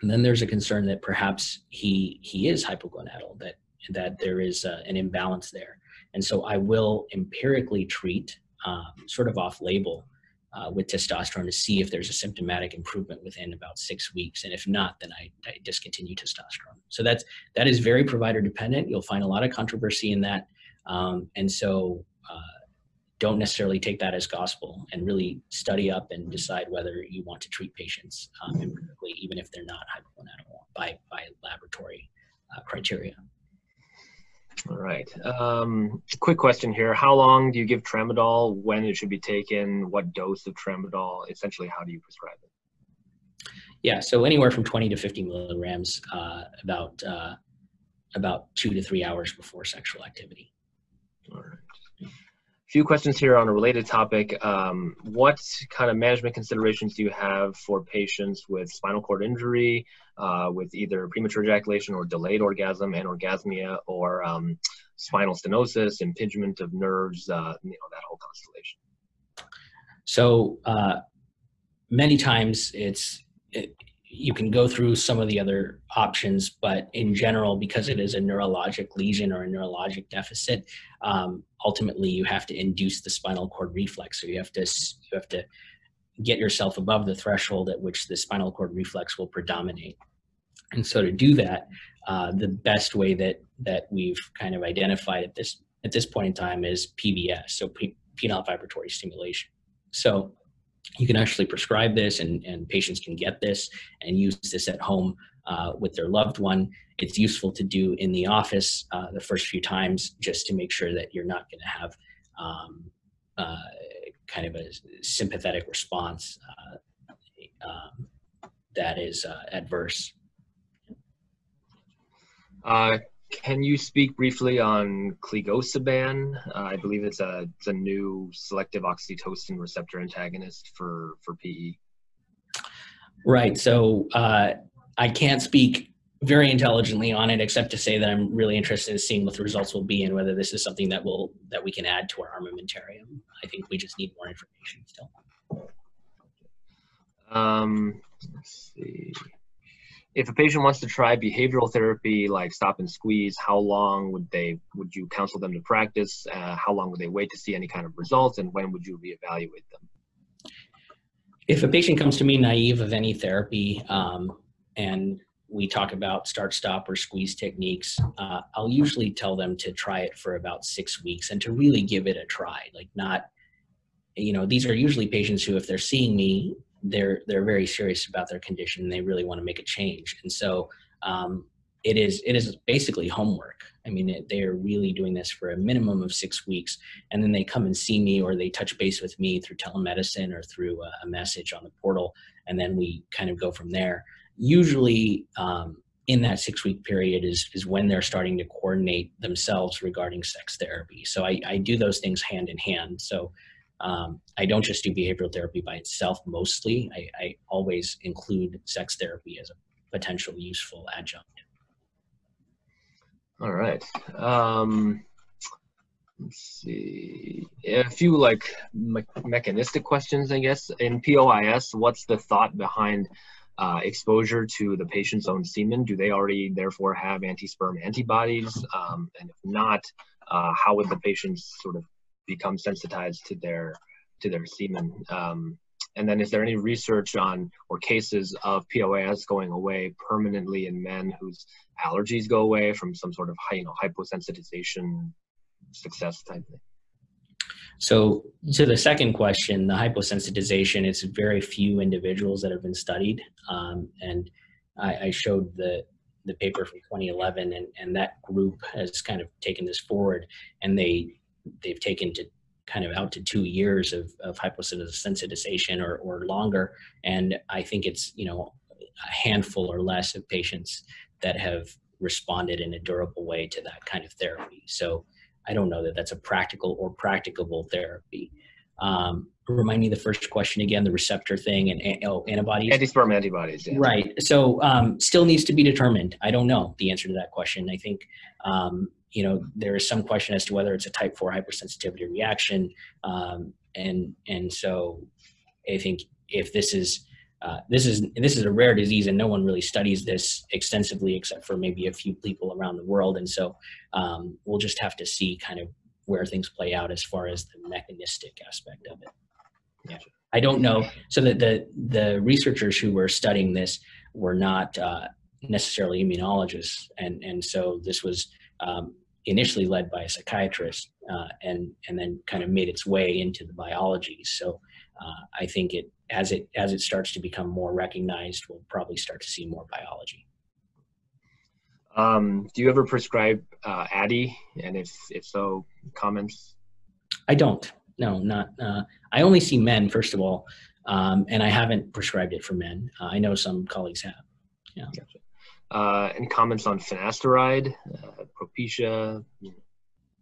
and then there's a concern that perhaps he he is hypogonadal, that that there is uh, an imbalance there. And so I will empirically treat, um, sort of off label, uh, with testosterone to see if there's a symptomatic improvement within about six weeks. And if not, then I, I discontinue testosterone. So that's that is very provider dependent. You'll find a lot of controversy in that. Um, and so uh, don't necessarily take that as gospel and really study up and decide whether you want to treat patients um, empirically, even if they're not hypogonadal by, by laboratory uh, criteria. All right. Um, quick question here. How long do you give tramadol? When it should be taken? What dose of tramadol? Essentially, how do you prescribe it? Yeah, so anywhere from 20 to 50 milligrams, uh, about uh, about two to three hours before sexual activity. A few questions here on a related topic. Um, what kind of management considerations do you have for patients with spinal cord injury, uh, with either premature ejaculation or delayed orgasm, anorgasmia, or um, spinal stenosis, impingement of nerves, uh, you know, that whole constellation? So uh, many times it's it, you can go through some of the other options, but in general, because it is a neurologic lesion or a neurologic deficit, um, ultimately you have to induce the spinal cord reflex. So you have to you have to get yourself above the threshold at which the spinal cord reflex will predominate. And so to do that, uh, the best way that that we've kind of identified at this at this point in time is PVS, so penile vibratory stimulation. So you can actually prescribe this and, and patients can get this and use this at home uh, with their loved one. It's useful to do in the office uh, the first few times just to make sure that you're not going to have um, uh, kind of a sympathetic response uh, um, that is uh, adverse. Can you speak briefly on cligosiban? Uh, I believe it's a it's a new selective oxytocin receptor antagonist for for PE. Right. So uh, I can't speak very intelligently on it, except to say that I'm really interested in seeing what the results will be and whether this is something that will that we can add to our armamentarium. I think we just need more information still. Um, let's see if a patient wants to try behavioral therapy like stop and squeeze how long would they would you counsel them to practice? Uh, how long would they wait to see any kind of results and when would you reevaluate them? If a patient comes to me naive of any therapy um, and we talk about start stop or squeeze techniques uh, i'll usually tell them to try it for about six weeks and to really give it a try like not you know these are usually patients who if they're seeing me they're they're very serious about their condition and they really want to make a change. And so um, it is it is basically homework. I mean it, they are really doing this for a minimum of six weeks and then they come and see me or they touch base with me through telemedicine or through a, a message on the portal and then we kind of go from there. Usually um, in that six week period is is when they're starting to coordinate themselves regarding sex therapy. So i, I do those things hand in hand. So um, I don't just do behavioral therapy by itself mostly. I, I always include sex therapy as a potential useful adjunct. All right. Um, let's see. A few like me mechanistic questions, I guess. In POIS, what's the thought behind uh, exposure to the patient's own semen? Do they already therefore have anti-sperm antibodies? (laughs) Um, and if not, uh, how would the patients sort of become sensitized to their to their semen. Um, and then is there any research on or cases of POIS going away permanently in men whose allergies go away from some sort of you know hyposensitization success type thing? So to the second question, the hyposensitization, it's very few individuals that have been studied. Um, and I, I, showed the the paper from 2011 and, and that group has kind of taken this forward and they they've taken to kind of out to two years of, of hyposensitization or, or longer. And I think it's, you know, a handful or less of patients that have responded in a durable way to that kind of therapy. So I don't know that that's a practical or practicable therapy. Um, remind me the first question again, the receptor thing and oh, antibodies. Anti-sperm antibodies. Yeah. Right. So um, still needs to be determined. I don't know the answer to that question. I think um, you know there is some question as to whether it's a type 4 hypersensitivity reaction. Um, and and so i think if this is uh, this is this is a rare disease and no one really studies this extensively except for maybe a few people around the world. And so um, we'll just have to see kind of where things play out as far as the mechanistic aspect of it. Yeah. I don't know. So that the the researchers who were studying this were not uh, necessarily immunologists. And and so this was um, initially led by a psychiatrist uh, and and then kind of made its way into the biology. So uh, I think it as it as it starts to become more recognized, we'll probably start to see more biology. Um, do you ever prescribe uh, Addyi? And if if so, comments? I don't. No, not. Uh, I only see men first of all, um, and I haven't prescribed it for men. Uh, I know some colleagues have. Yeah. Gotcha uh, and comments on finasteride, uh, Propecia.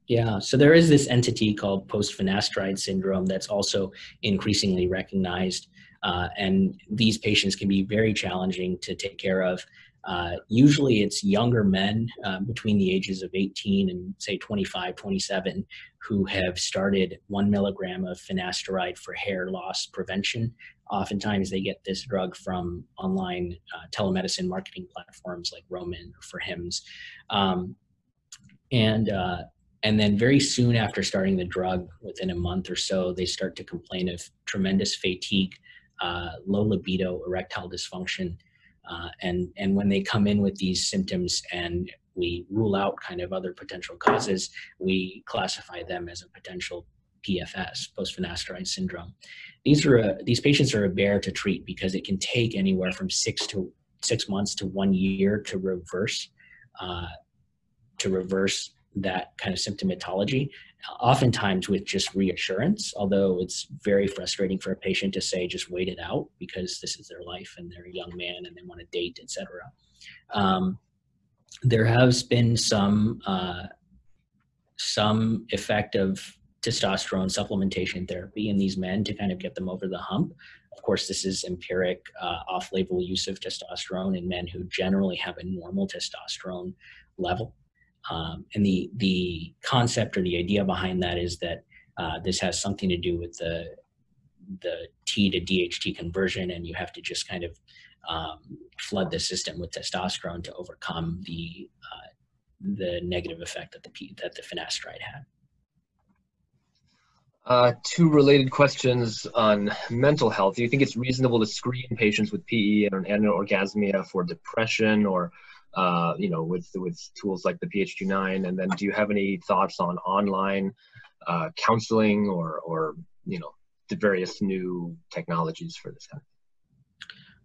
Yeah, so there is this entity called post-finasteride syndrome that's also increasingly recognized, uh, and these patients can be very challenging to take care of. Uh, usually it's younger men uh, between the ages of 18 and say 25, 27 who have started one milligram of finasteride for hair loss prevention oftentimes they get this drug from online uh, telemedicine marketing platforms like Roman or for Hims. Um, and, uh, and then very soon after starting the drug, within a month or so, they start to complain of tremendous fatigue, uh, low libido, erectile dysfunction. Uh, and, and when they come in with these symptoms and we rule out kind of other potential causes, we classify them as a potential PFS, post-finasteride syndrome. These are a, these patients are a bear to treat because it can take anywhere from six to six months to one year to reverse uh, to reverse that kind of symptomatology. Oftentimes with just reassurance, although it's very frustrating for a patient to say just wait it out because this is their life and they're a young man and they want to date, etc. Um, there has been some uh, some effect of testosterone supplementation therapy in these men to kind of get them over the hump. Of course, this is empiric uh, off label use of testosterone in men who generally have a normal testosterone level. Um, and the, the concept or the idea behind that is that uh, this has something to do with the, the T to DHT conversion, and you have to just kind of um, flood the system with testosterone to overcome the, uh, the negative effect that the, that the finasteride had. Uh, two related questions on mental health. Do you think it's reasonable to screen patients with PE and anorgasmia for depression or, uh, you know, with, with tools like the PHQ-9? And then do you have any thoughts on online uh, counseling or, or, you know, the various new technologies for this kind of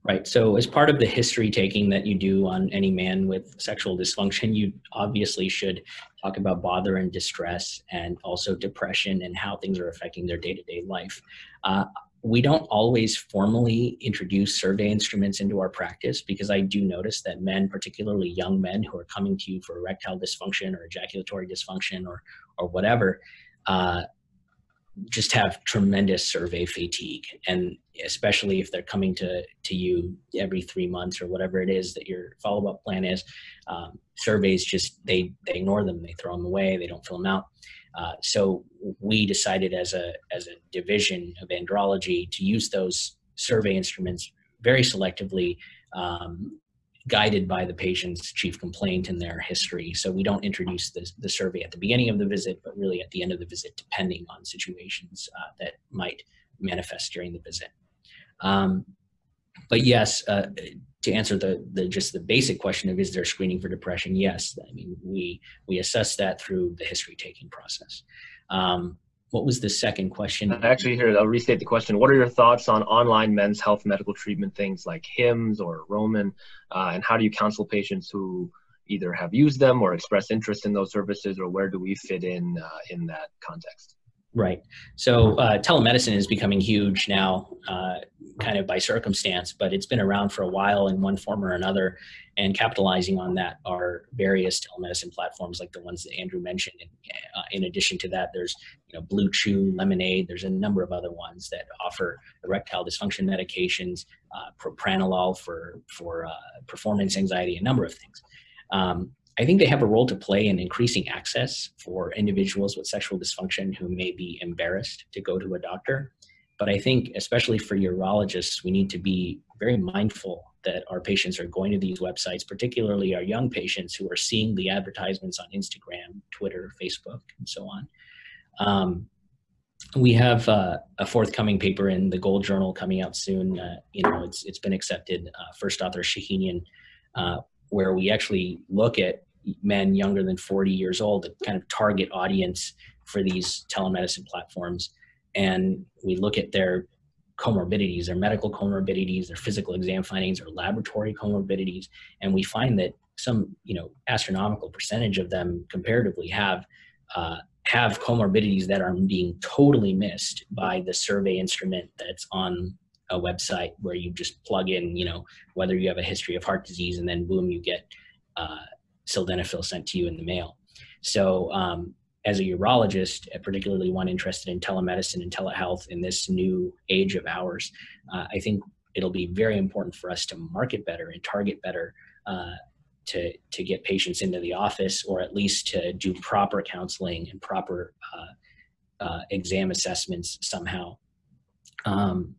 right? So, as part of the history taking that you do on any man with sexual dysfunction, you obviously should talk about bother and distress and also depression and how things are affecting their day to day life. Uh, we don't always formally introduce survey instruments into our practice because I do notice that men, particularly young men who are coming to you for erectile dysfunction or ejaculatory dysfunction or, or whatever, uh, just have tremendous survey fatigue. And especially if they're coming to to you every three months or whatever it is that your follow-up plan is um, surveys just they they ignore them. They throw them away. They don't fill them out. Uh, so we decided as a as a division of andrology to use those survey instruments very selectively um, guided by the patient's chief complaint and their history. So we don't introduce the, the survey at the beginning of the visit, but really at the end of the visit, depending on situations uh, that might manifest during the visit. Um, but yes, uh, to answer the, the just the basic question of is there screening for depression? Yes, I mean we we assess that through the history taking process. Um, what was the second question? Actually, here I'll restate the question. What are your thoughts on online men's health medical treatment things like Hims or Roman, uh, and how do you counsel patients who either have used them or express interest in those services, or where do we fit in uh, in that context? Right. So uh, telemedicine is becoming huge now, uh, kind of by circumstance, but it's been around for a while in one form or another. And capitalizing on that are various telemedicine platforms like the ones that Andrew mentioned. And uh, in addition to that, there's you know Blue Chew, Lemonaid. There's a number of other ones that offer erectile dysfunction medications, uh, propranolol for for uh, performance anxiety, a number of things. Um, I think they have a role to play in increasing access for individuals with sexual dysfunction who may be embarrassed to go to a doctor. But I think, especially for urologists, we need to be very mindful that our patients are going to these websites, particularly our young patients who are seeing the advertisements on Instagram, Twitter, Facebook, and so on. Um, we have uh, a forthcoming paper in the Gold Journal coming out soon. Uh, you know, it's it's been accepted. Uh, first author Shahinian uh, where we actually look at men younger than 40 years old, the kind of target audience for these telemedicine platforms. And we look at their comorbidities, their medical comorbidities, their physical exam findings, or laboratory comorbidities. And we find that some, you know, astronomical percentage of them comparatively have uh, have comorbidities that are being totally missed by the survey instrument that's on a website where you just plug in, you know, whether you have a history of heart disease and then boom, you get uh, sildenafil sent to you in the mail. So um, as a urologist, particularly one interested in telemedicine and telehealth in this new age of ours, uh, I think it'll be very important for us to market better and target better uh, to, to get patients into the office or at least to do proper counseling and proper uh, uh exam assessments somehow. Um,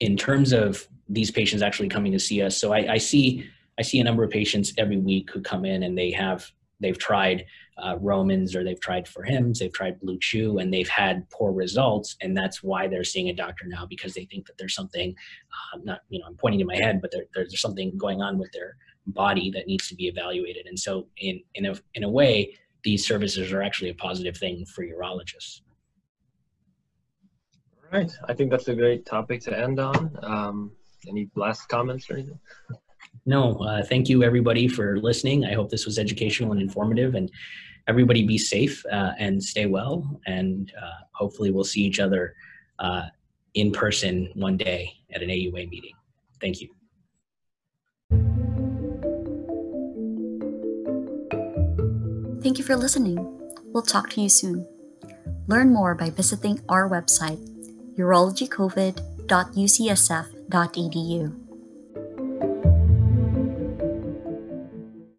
in terms of these patients actually coming to see us, so I, I, see I see a number of patients every week who come in and they have they've tried uh, Romans or they've tried for Hims, they've tried BlueChew, and they've had poor results, and that's why they're seeing a doctor now because they think that there's something, uh, not you know I'm pointing to my head, but there, there's something going on with their body that needs to be evaluated, and so in in a in a way, these services are actually a positive thing for urologists. All right. I think that's a great topic to end on. Um, any last comments or anything? No, uh, thank you everybody for listening. I hope this was educational and informative and everybody be safe uh, and stay well. And uh, hopefully we'll see each other uh, in person one day at an AUA meeting. Thank you. Thank you for listening. We'll talk to you soon. Learn more by visiting our website urologycovid.ucsf.edu.